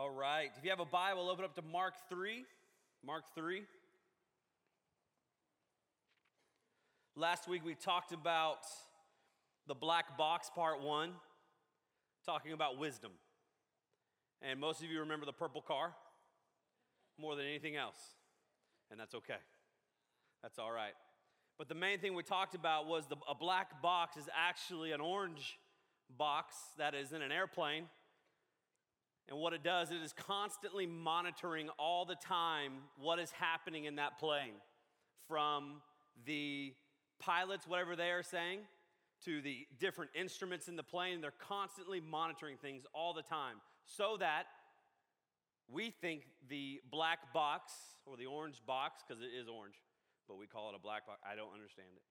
All right. If you have a Bible, open up to Mark 3. Mark 3. Last week we talked about the black box, part one, talking about wisdom. And most of you remember the purple car more than anything else. And that's okay. That's all right. But the main thing we talked about was the, a black box is actually an orange box that is in an airplane and what it does, it is constantly monitoring all the time what is happening in that plane from the pilots, whatever they are saying, to the different instruments in the plane. They're constantly monitoring things all the time so that we think the black box or the orange box, because it is orange, but we call it a black box. I don't understand it.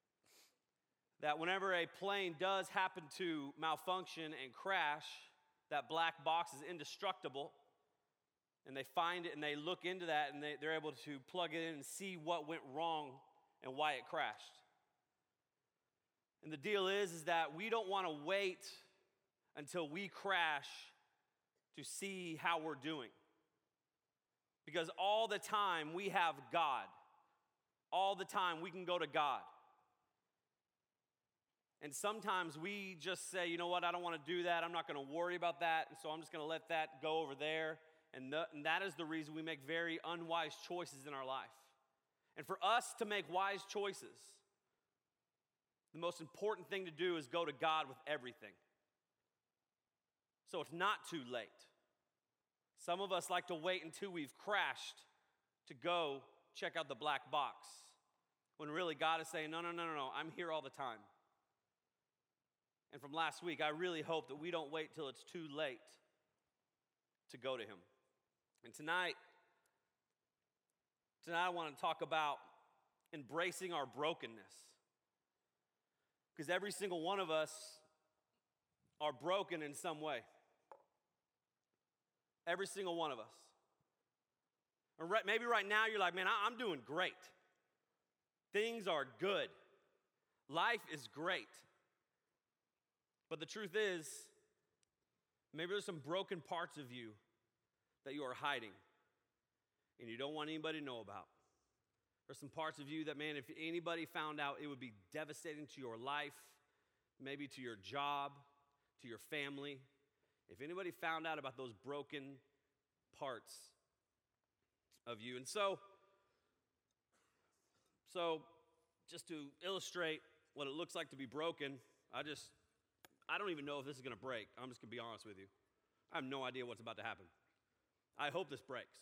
That whenever a plane does happen to malfunction and crash, that black box is indestructible. And they find it and they look into that and they, they're able to plug it in and see what went wrong and why it crashed. And the deal is, is that we don't want to wait until we crash to see how we're doing. Because all the time we have God. All the time we can go to God. And sometimes we just say, you know what, I don't want to do that. I'm not going to worry about that. And so I'm just going to let that go over there. And, the, and that is the reason we make very unwise choices in our life. And for us to make wise choices, the most important thing to do is go to God with everything. So it's not too late. Some of us like to wait until we've crashed to go check out the black box. When really God is saying, no, no, no, no, no, I'm here all the time and from last week, I really hope that we don't wait till it's too late to go to Him. And tonight, tonight I want to talk about embracing our brokenness. Because every single one of us are broken in some way. Every single one of us. Maybe right now you're like, man, I'm doing great. Things are good. Life is great. But the truth is, maybe there's some broken parts of you that you are hiding and you don't want anybody to know about. There's some parts of you that, man, if anybody found out, it would be devastating to your life, maybe to your job, to your family. If anybody found out about those broken parts of you. And so, so just to illustrate what it looks like to be broken, I just I don't even know if this is going to break. I'm just going to be honest with you. I have no idea what's about to happen. I hope this breaks.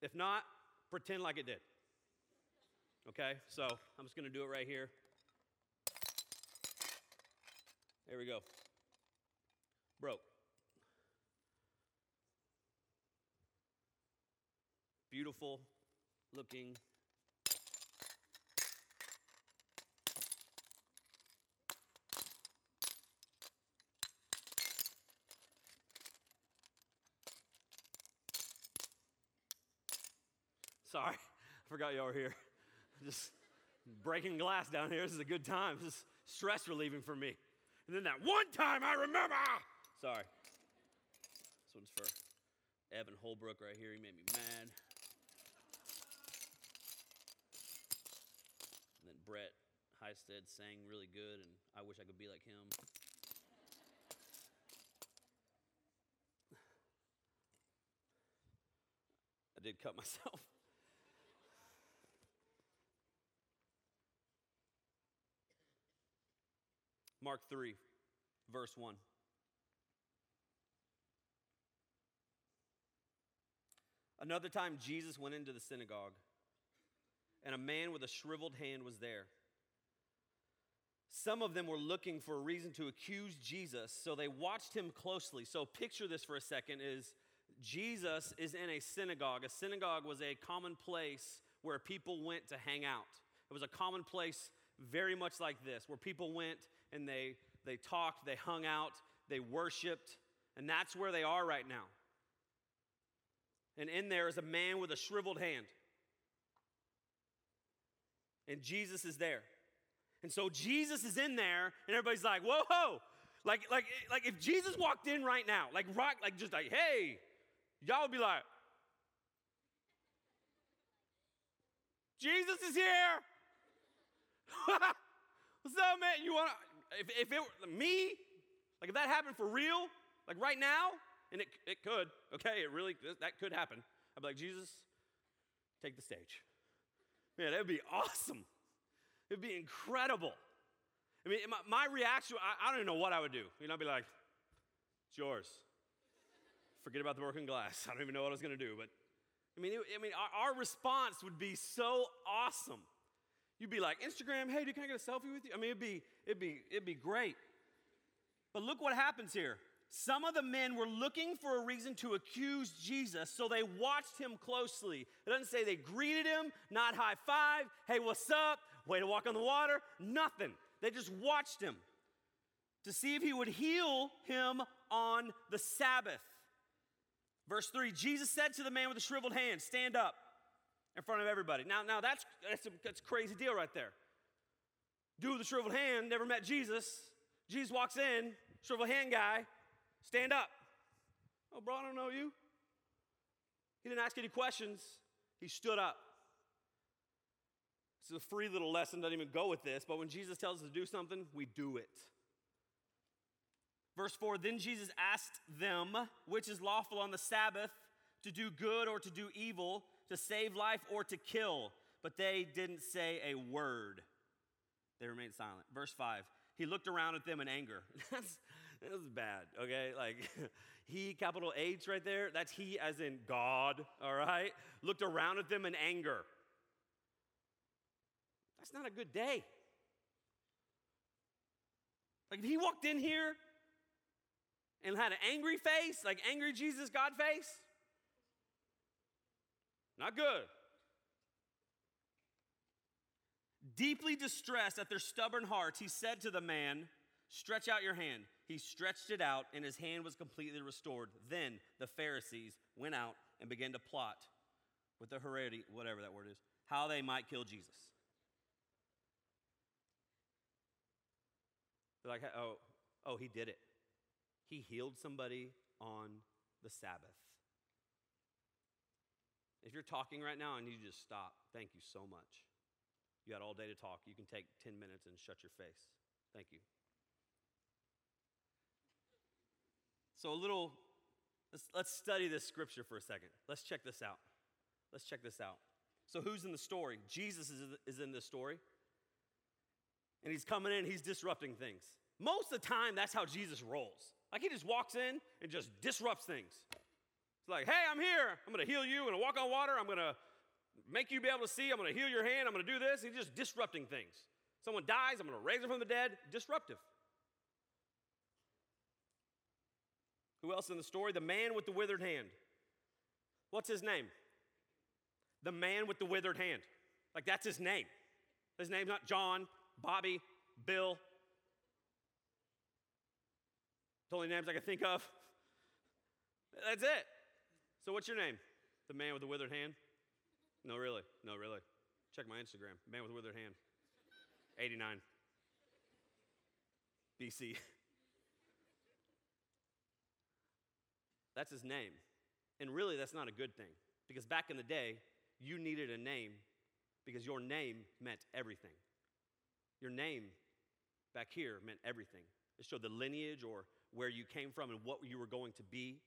If not, pretend like it did. Okay? So I'm just to do it right here. There we go. Broke. Beautiful looking Sorry, I forgot y'all were here. Just breaking glass down here. This is a good time. This is stress relieving for me. And then that one time I remember. Sorry. This one's for Evan Holbrook right here. He made me mad. And then Brett Heisted sang really good, and I wish I could be like him. I did cut myself. Mark 3, verse 1. Another time, Jesus went into the synagogue, and a man with a shriveled hand was there. Some of them were looking for a reason to accuse Jesus, so they watched him closely. So picture this for a second is Jesus is in a synagogue. A synagogue was a common place where people went to hang out. It was a common place very much like this, where people went and they, they talked, they hung out, they worshiped, and that's where they are right now. And in there is a man with a shriveled hand. And Jesus is there. And so Jesus is in there, and everybody's like, whoa, whoa, Like, like, like if Jesus walked in right now, like rock, like just like, hey, y'all would be like, Jesus is here. What's up, man? You want to, if, if it were me, like if that happened for real, like right now, and it, it could, okay, it really, that could happen. I'd be like, Jesus, take the stage. Man, that would be awesome. It'd be incredible. I mean, my, my reaction, I, I, don't even know what I would do. You know, I'd be like, it's yours. Forget about the broken glass. I don't even know what I was going to do. But I mean, it, I mean our, our response would be so awesome. You'd be like, Instagram, hey, dude, can I get a selfie with you? I mean, it'd be, it'd be, it'd be great. But look what happens here. Some of the men were looking for a reason to accuse Jesus, so they watched him closely. It doesn't say they greeted him, not high five, hey, what's up, way to walk on the water, nothing. They just watched him to see if he would heal him on the Sabbath. Verse 3 Jesus said to the man with the shriveled hand, Stand up in front of everybody. Now, now that's, that's, a, that's a crazy deal right there. Dude with the shriveled hand never met Jesus. Jesus walks in, shriveled hand guy, stand up. Oh, bro, I don't know you. He didn't ask any questions. He stood up. This is a free little lesson, doesn't even go with this, but when Jesus tells us to do something, we do it. Verse 4 Then Jesus asked them, which is lawful on the Sabbath, to do good or to do evil, to save life or to kill. But they didn't say a word. They remained silent. Verse 5 He looked around at them in anger. that's, that's bad, okay? Like, he, capital H right there, that's he as in God, all right? Looked around at them in anger. That's not a good day. Like, if he walked in here and had an angry face, like angry Jesus God face, not good. Deeply distressed at their stubborn hearts, he said to the man, Stretch out your hand. He stretched it out, and his hand was completely restored. Then the Pharisees went out and began to plot with the heredity, whatever that word is, how they might kill Jesus. They're like, oh, oh, he did it. He healed somebody on the Sabbath. If you're talking right now, I need you to stop. Thank you so much. You had all day to talk. You can take 10 minutes and shut your face. Thank you. So, a little, let's, let's study this scripture for a second. Let's check this out. Let's check this out. So, who's in the story? Jesus is, is in this story. And he's coming in, he's disrupting things. Most of the time, that's how Jesus rolls. Like he just walks in and just disrupts things. It's like, hey, I'm here. I'm going to heal you. I'm going to walk on water. I'm going to make you be able to see. I'm going to heal your hand. I'm going to do this. He's just disrupting things. Someone dies. I'm going to raise them from the dead. Disruptive. Who else in the story? The man with the withered hand. What's his name? The man with the withered hand. Like that's his name. His name's not John, Bobby, Bill. It's only names I can think of. That's it. So, what's your name? The man with the withered hand? No, really. No, really. Check my Instagram. Man with a withered hand. 89. BC. That's his name. And really, that's not a good thing. Because back in the day, you needed a name because your name meant everything. Your name back here meant everything. It showed the lineage or where you came from and what you were going to be.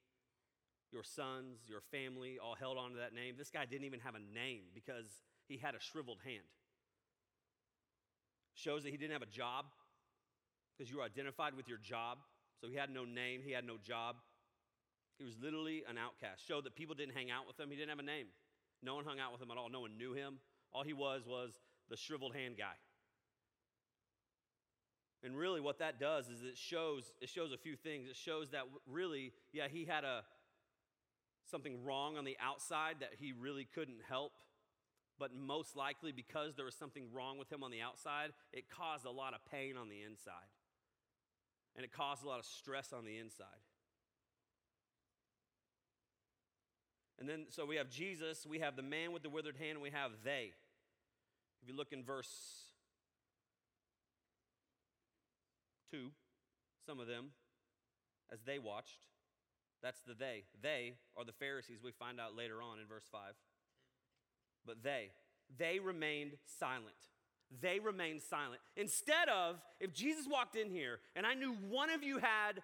Your sons, your family all held on to that name. This guy didn't even have a name because he had a shriveled hand. Shows that he didn't have a job because you were identified with your job. So he had no name, he had no job. He was literally an outcast. Showed that people didn't hang out with him. He didn't have a name. No one hung out with him at all. No one knew him. All he was was the shriveled hand guy. And really what that does is it shows it shows a few things. It shows that really, yeah, he had a something wrong on the outside that he really couldn't help. But most likely because there was something wrong with him on the outside, it caused a lot of pain on the inside. And it caused a lot of stress on the inside. And then, so we have Jesus, we have the man with the withered hand, and we have they. If you look in verse 2, some of them, as they watched. That's the they. They are the Pharisees, we find out later on in verse 5. But they, they remained silent. They remained silent. Instead of, if Jesus walked in here and I knew one of you had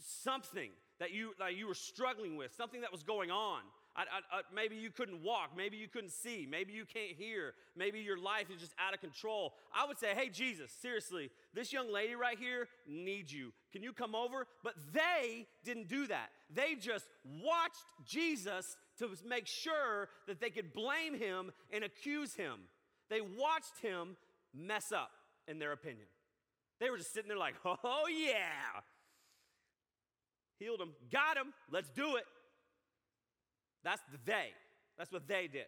something that you, that you were struggling with, something that was going on, I, I, I, maybe you couldn't walk. Maybe you couldn't see. Maybe you can't hear. Maybe your life is just out of control. I would say, hey, Jesus, seriously, this young lady right here needs you. Can you come over? But they didn't do that. They just watched Jesus to make sure that they could blame him and accuse him. They watched him mess up, in their opinion. They were just sitting there like, oh, yeah. Healed him, got him, let's do it. That's the they. That's what they did.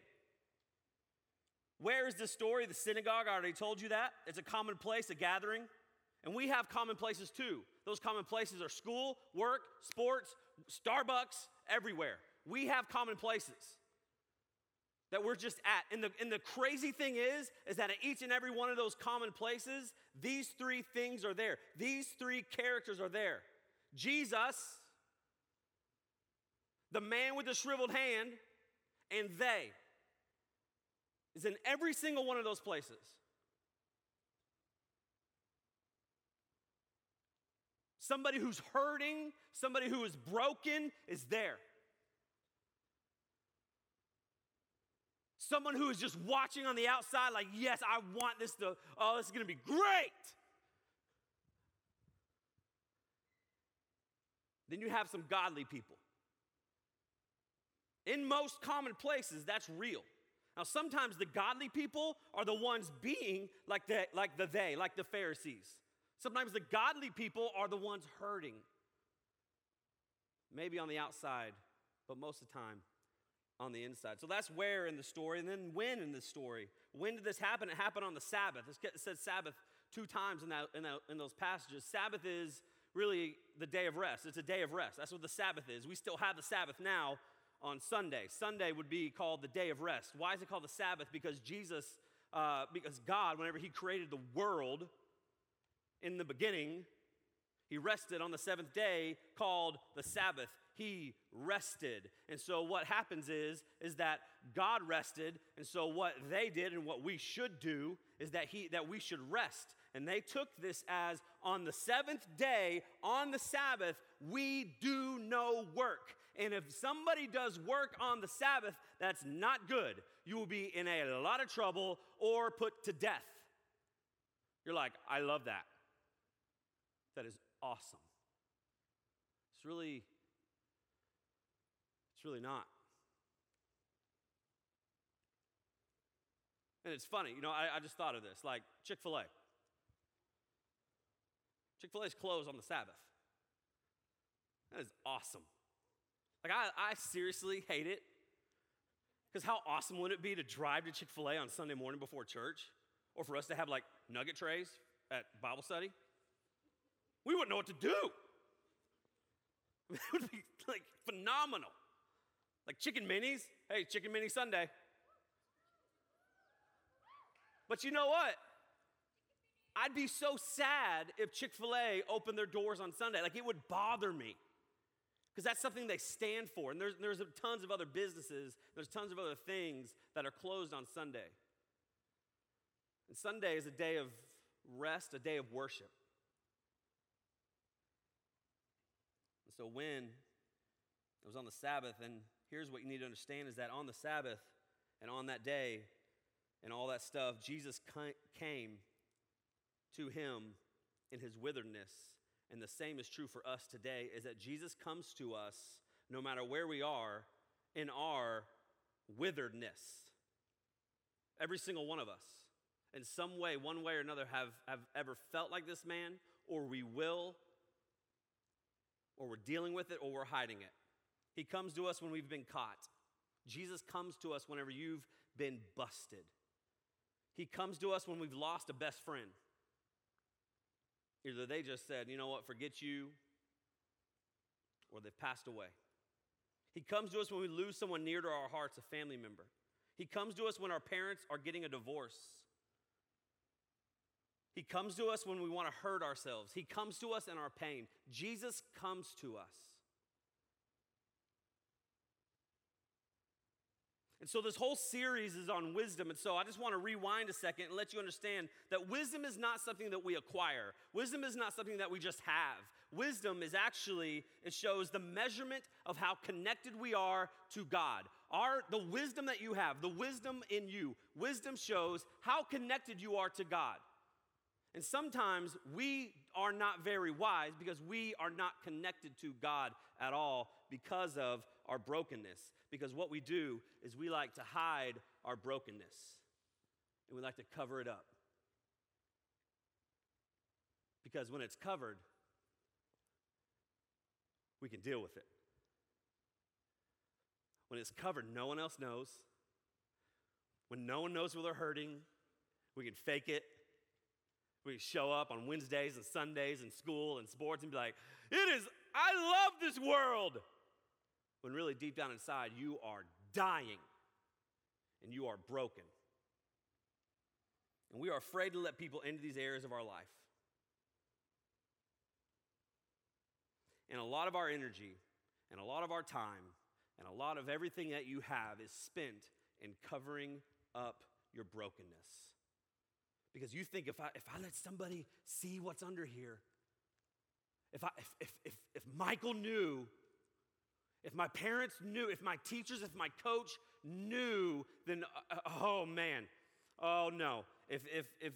Where is this story? The synagogue, I already told you that. It's a common place, a gathering. And we have common places too. Those common places are school, work, sports, Starbucks, everywhere. We have common places that we're just at. And the, and the crazy thing is, is that at each and every one of those common places, these three things are there. These three characters are there. Jesus, the man with the shriveled hand, and they is in every single one of those places. Somebody who's hurting, somebody who is broken is there. Someone who is just watching on the outside, like, yes, I want this to, oh, this is gonna be great. Then you have some godly people in most common places, that's real. Now, sometimes the godly people are the ones being like the, like the they, like the Pharisees. Sometimes the godly people are the ones hurting. Maybe on the outside, but most of the time on the inside. So that's where in the story, and then when in the story. When did this happen? It happened on the Sabbath. It says Sabbath two times in, that, in, that, in those passages. Sabbath is really the day of rest. It's a day of rest. That's what the Sabbath is. We still have the Sabbath now, on Sunday. Sunday would be called the day of rest. Why is it called the Sabbath? Because Jesus, uh, because God, whenever He created the world in the beginning, He rested on the seventh day called the Sabbath. He rested. And so what happens is is that God rested, and so what they did and what we should do is that he that we should rest. And they took this as on the seventh day, on the Sabbath, we do no work. And if somebody does work on the Sabbath, that's not good. You will be in a lot of trouble or put to death. You're like, I love that. That is awesome. It's really, it's really not. And it's funny, you know, I, I just thought of this like Chick fil A. Chick fil A is closed on the Sabbath. That is awesome. Like, I, I seriously hate it. Because how awesome would it be to drive to Chick fil A on Sunday morning before church? Or for us to have like nugget trays at Bible study? We wouldn't know what to do. It would be like phenomenal. Like chicken minis. Hey, chicken mini Sunday. But you know what? I'd be so sad if Chick fil A opened their doors on Sunday. Like it would bother me because that's something they stand for. And there's, there's tons of other businesses, there's tons of other things that are closed on Sunday. And Sunday is a day of rest, a day of worship. And so when it was on the Sabbath, and here's what you need to understand is that on the Sabbath and on that day and all that stuff, Jesus came to him in his witheredness and the same is true for us today, is that Jesus comes to us no matter where we are in our witheredness. Every single one of us, in some way, one way or another, have, have ever felt like this man, or we will, or we're dealing with it, or we're hiding it. He comes to us when we've been caught. Jesus comes to us whenever you've been busted. He comes to us when we've lost a best friend. Either they just said, you know what, forget you, or they've passed away. He comes to us when we lose someone near to our hearts, a family member. He comes to us when our parents are getting a divorce. He comes to us when we want to hurt ourselves. He comes to us in our pain. Jesus comes to us. And so this whole series is on wisdom. And so I just want to rewind a second and let you understand that wisdom is not something that we acquire. Wisdom is not something that we just have. Wisdom is actually, it shows the measurement of how connected we are to God. Our, the wisdom that you have, the wisdom in you, wisdom shows how connected you are to God. And sometimes we are not very wise because we are not connected to God at all because of our brokenness because what we do is we like to hide our brokenness and we like to cover it up. Because when it's covered, we can deal with it. When it's covered, no one else knows. When no one knows where they're hurting, we can fake it. We can show up on Wednesdays and Sundays in school and sports and be like, it is, I love this world when really deep down inside you are dying and you are broken. And we are afraid to let people into these areas of our life. And a lot of our energy and a lot of our time and a lot of everything that you have is spent in covering up your brokenness. Because you think if I, if I let somebody see what's under here, if, I, if, if, if, if Michael knew if my parents knew, if my teachers, if my coach knew, then uh, uh oh man, oh no. If, if, if,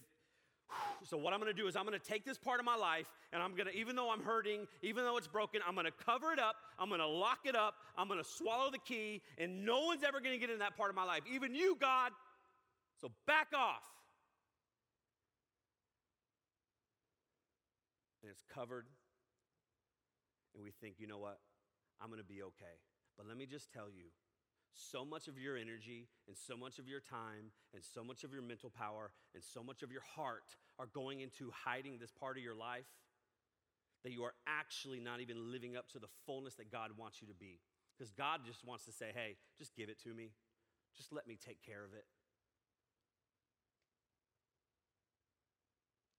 so what I'm gonna do is I'm gonna take this part of my life and I'm gonna, even though I'm hurting, even though it's broken, I'm gonna cover it up, I'm gonna lock it up, I'm gonna swallow the key, and no one's ever gonna get in that part of my life, even you, God. So back off. And it's covered, and we think, you know what? I'm going to be okay. But let me just tell you so much of your energy and so much of your time and so much of your mental power and so much of your heart are going into hiding this part of your life that you are actually not even living up to the fullness that God wants you to be. Because God just wants to say, hey, just give it to me, just let me take care of it.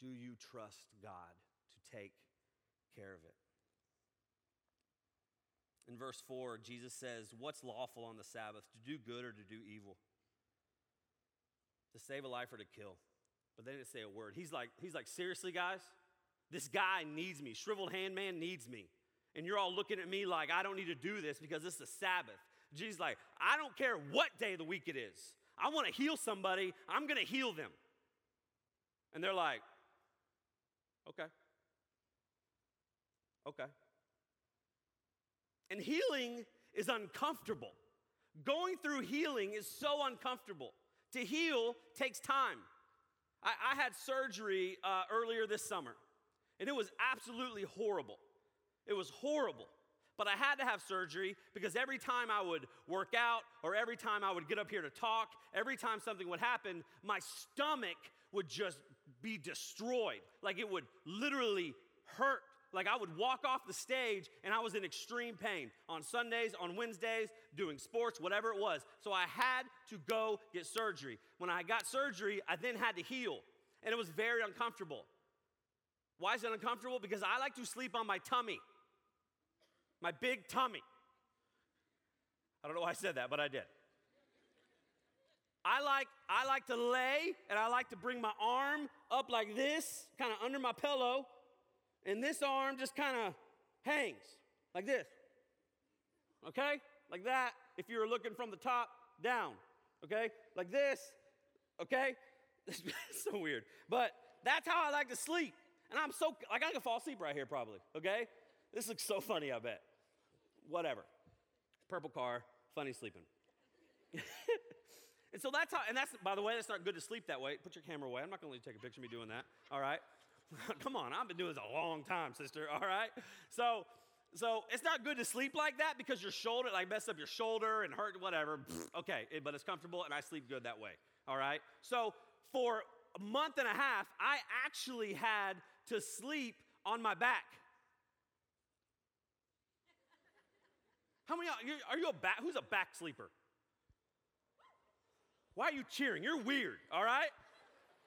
Do you trust God to take care of it? In verse 4, Jesus says, What's lawful on the Sabbath, to do good or to do evil? To save a life or to kill? But they didn't say a word. He's like, he's like, seriously, guys? This guy needs me. Shriveled hand man needs me. And you're all looking at me like I don't need to do this because this is a Sabbath. Jesus like, I don't care what day of the week it is. I want to heal somebody. I'm going to heal them. And they're like, okay. Okay. And healing is uncomfortable. Going through healing is so uncomfortable. To heal takes time. I, I had surgery uh, earlier this summer, and it was absolutely horrible. It was horrible. But I had to have surgery because every time I would work out or every time I would get up here to talk, every time something would happen, my stomach would just be destroyed. Like it would literally hurt like I would walk off the stage and I was in extreme pain on Sundays, on Wednesdays, doing sports, whatever it was. So I had to go get surgery. When I got surgery, I then had to heal, and it was very uncomfortable. Why is it uncomfortable? Because I like to sleep on my tummy, my big tummy. I don't know why I said that, but I did. I like, I like to lay and I like to bring my arm up like this, kind of under my pillow, and this arm just kind of hangs like this. Okay? Like that, if you were looking from the top down. Okay? Like this. Okay? So weird. But that's how I like to sleep. And I'm so, like, I can fall asleep right here probably. Okay? This looks so funny, I bet. Whatever. Purple car, funny sleeping. and so that's how, and that's, by the way, that's not good to sleep that way. Put your camera away. I'm not to let you take a picture of me doing that. All right? Come on, I've been doing this a long time, sister, all right? So, so it's not good to sleep like that because your shoulder, like mess up your shoulder and hurt, whatever. okay, but it's comfortable and I sleep good that way, all right? So for a month and a half, I actually had to sleep on my back. How many are you are you a back? Who's a back sleeper? Why are you cheering? You're weird, all right?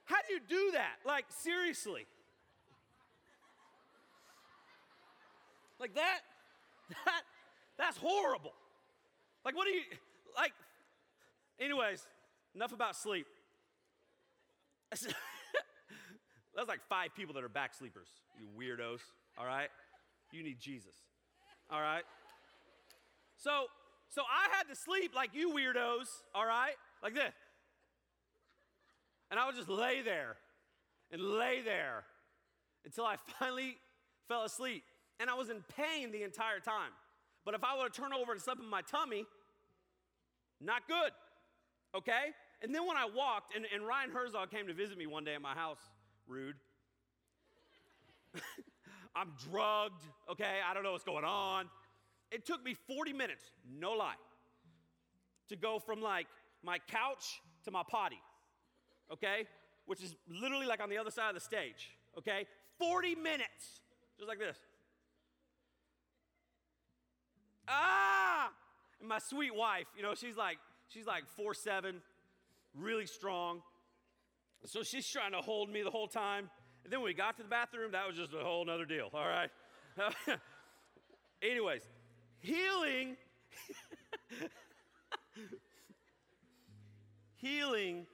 How do you do that? Like, seriously. Like that, that, that's horrible. Like, what do you, like, anyways, enough about sleep. That's like five people that are back sleepers, you weirdos, all right? You need Jesus, all right? So, so I had to sleep like you weirdos, all right? Like this. And I would just lay there and lay there until I finally fell asleep. And I was in pain the entire time. But if I were to turn over and slept in my tummy, not good, okay? And then when I walked, and, and Ryan Herzog came to visit me one day at my house, rude. I'm drugged, okay? I don't know what's going on. It took me 40 minutes, no lie, to go from like my couch to my potty, okay? Which is literally like on the other side of the stage, okay? 40 minutes, just like this. Ah! And my sweet wife, you know, she's like, she's like four seven, really strong. So she's trying to hold me the whole time. And then when we got to the bathroom, that was just a whole nother deal, all right? Anyways, healing, healing,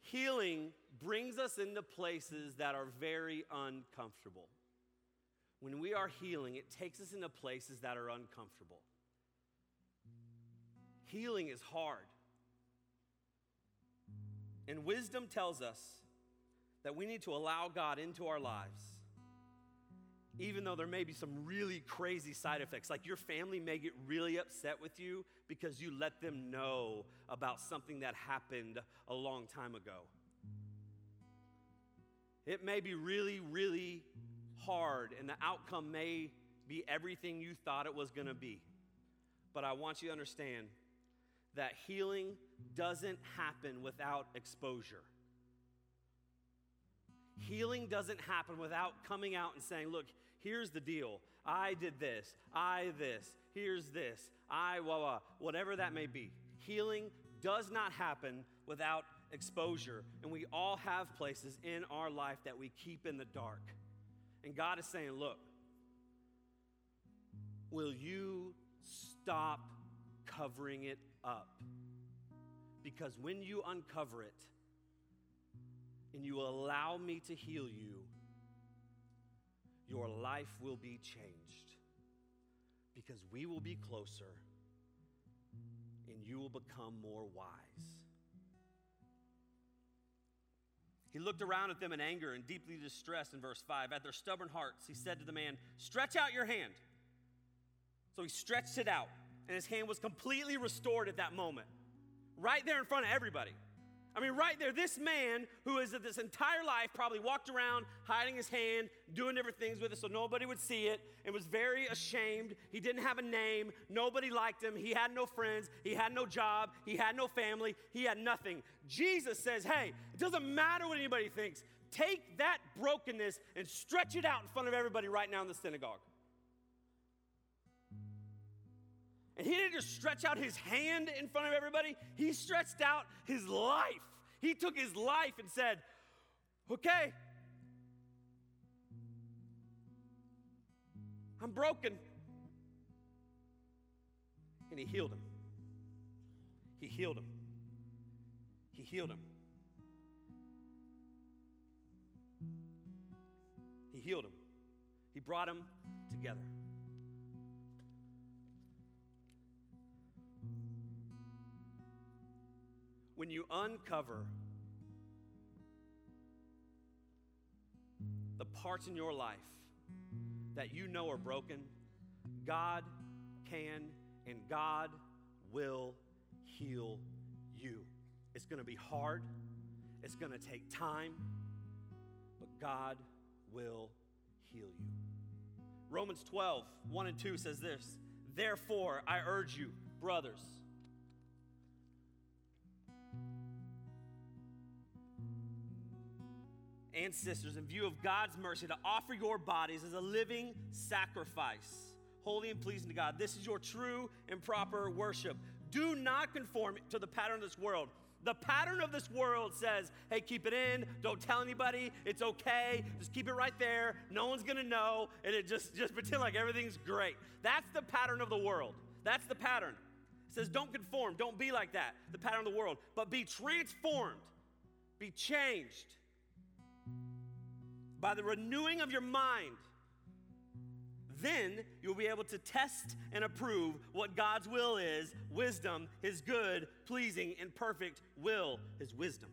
healing brings us into places that are very uncomfortable. When we are healing, it takes us into places that are uncomfortable. Healing is hard. And wisdom tells us that we need to allow God into our lives, even though there may be some really crazy side effects. Like your family may get really upset with you because you let them know about something that happened a long time ago. It may be really, really hard, and the outcome may be everything you thought it was going to be. But I want you to understand that healing doesn't happen without exposure. Healing doesn't happen without coming out and saying, Look, here's the deal. I did this. I this. Here's this. I, blah, blah, whatever that may be. Healing does not happen without exposure. And we all have places in our life that we keep in the dark. And God is saying, Look, will you stop covering it up? Because when you uncover it and you allow me to heal you, your life will be changed. Because we will be closer and you will become more wise. He looked around at them in anger and deeply distressed in verse 5. At their stubborn hearts, he said to the man, Stretch out your hand. So he stretched it out, and his hand was completely restored at that moment right there in front of everybody. I mean, right there, this man who has this entire life probably walked around hiding his hand, doing different things with it so nobody would see it, and was very ashamed. He didn't have a name. Nobody liked him. He had no friends. He had no job. He had no family. He had nothing. Jesus says, hey, it doesn't matter what anybody thinks. Take that brokenness and stretch it out in front of everybody right now in the synagogue. And he didn't just stretch out his hand in front of everybody, he stretched out his life. He took his life and said, Okay, I'm broken. And he healed him. He healed him. He healed him. He healed him. He brought him together. When you uncover the parts in your life that you know are broken, God can and God will heal you. It's going to be hard, it's going to take time, but God will heal you. Romans 12, 1 and 2 says this Therefore, I urge you, brothers, and sisters, in view of God's mercy, to offer your bodies as a living sacrifice, holy and pleasing to God. This is your true and proper worship. Do not conform to the pattern of this world, The pattern of this world says, hey, keep it in, don't tell anybody, it's okay, just keep it right there, no one's gonna know, and it just, just pretend like everything's great. That's the pattern of the world. That's the pattern. It says, don't conform, don't be like that, the pattern of the world, but be transformed, be changed by the renewing of your mind. Then you'll be able to test and approve what God's will is wisdom, His good, pleasing, and perfect will, His wisdom.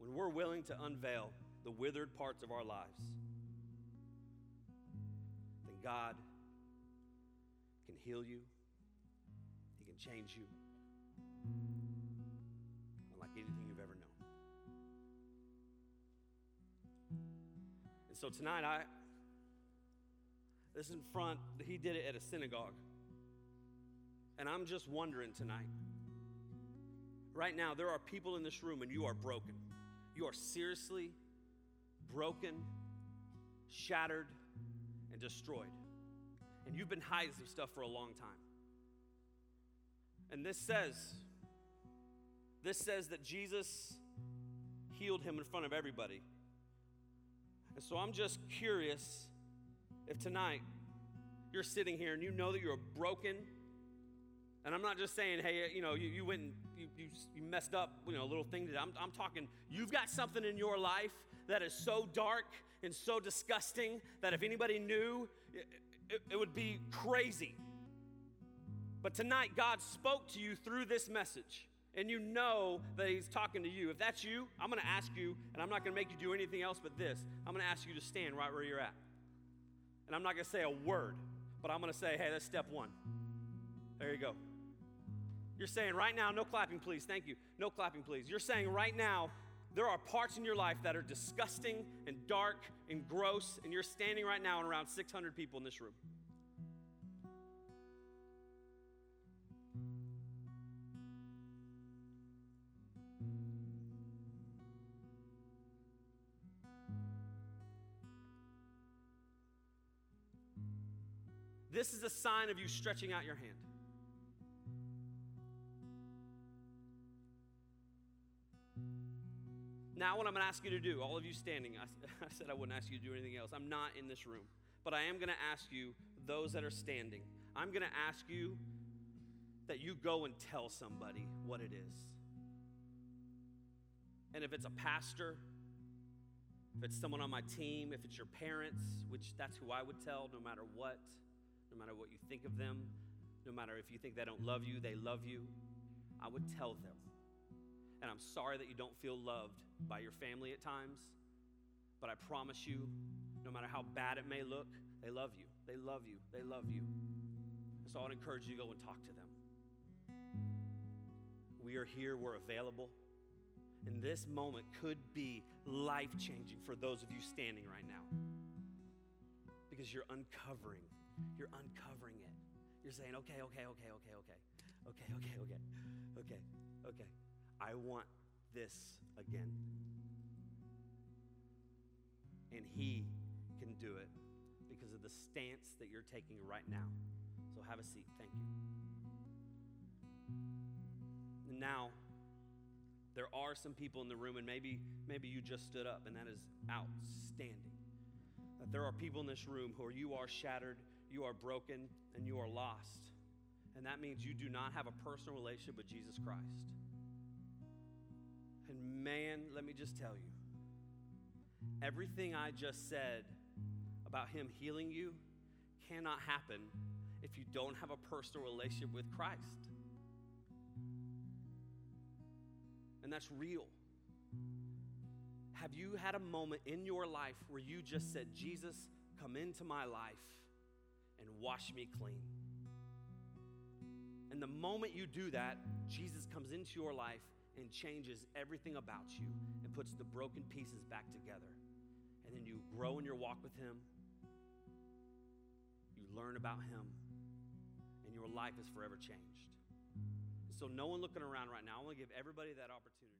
When we're willing to unveil the withered parts of our lives, then God can heal you, He can change you anything you've ever known. And so tonight, I this in front, he did it at a synagogue. And I'm just wondering tonight. Right now, there are people in this room and you are broken. You are seriously broken, shattered, and destroyed. And you've been hiding some stuff for a long time. And this says, this says that Jesus healed him in front of everybody. And so I'm just curious if tonight you're sitting here and you know that you're broken, and I'm not just saying, hey, you know, you, you went and you, you, you messed up, you know, a little thing. That I'm, I'm talking, you've got something in your life that is so dark and so disgusting that if anybody knew, it, it, it would be crazy. But tonight, God spoke to you through this message and you know that he's talking to you. If that's you, I'm going to ask you, and I'm not going to make you do anything else but this. I'm going to ask you to stand right where you're at. And I'm not going to say a word, but I'm going to say, hey, that's step one. There you go. You're saying right now, no clapping, please. Thank you. No clapping, please. You're saying right now, there are parts in your life that are disgusting and dark and gross, and you're standing right now in around 600 people in this room. This is a sign of you stretching out your hand. Now, what I'm going to ask you to do, all of you standing, I, I, said I wouldn't ask you to do anything else. I'm not in this room. But I am going to ask you, those that are standing, I'm going to ask you that you go and tell somebody what it is. And if it's a pastor, if it's someone on my team, if it's your parents, which that's who I would tell no matter what, no matter what you think of them, no matter if you think they don't love you, they love you, I would tell them. And I'm sorry that you don't feel loved by your family at times, but I promise you, no matter how bad it may look, they love you. They love you. They love you. So I would encourage you to go and talk to them. We are here, we're available. And this moment could be life changing for those of you standing right now because you're uncovering you're uncovering it. You're saying, okay, okay, okay, okay, okay, okay, okay, okay, okay, okay. I want this again. And He can do it because of the stance that you're taking right now. So have a seat. Thank you. Now, there are some people in the room, and maybe, maybe you just stood up, and that is outstanding. That there are people in this room who are you are shattered you are broken and you are lost. And that means you do not have a personal relationship with Jesus Christ. And man, let me just tell you everything I just said about Him healing you cannot happen if you don't have a personal relationship with Christ. And that's real. Have you had a moment in your life where you just said, Jesus, come into my life? And wash me clean. And the moment you do that, Jesus comes into your life and changes everything about you and puts the broken pieces back together. And then you grow in your walk with Him, you learn about Him, and your life is forever changed. So, no one looking around right now, I want to give everybody that opportunity.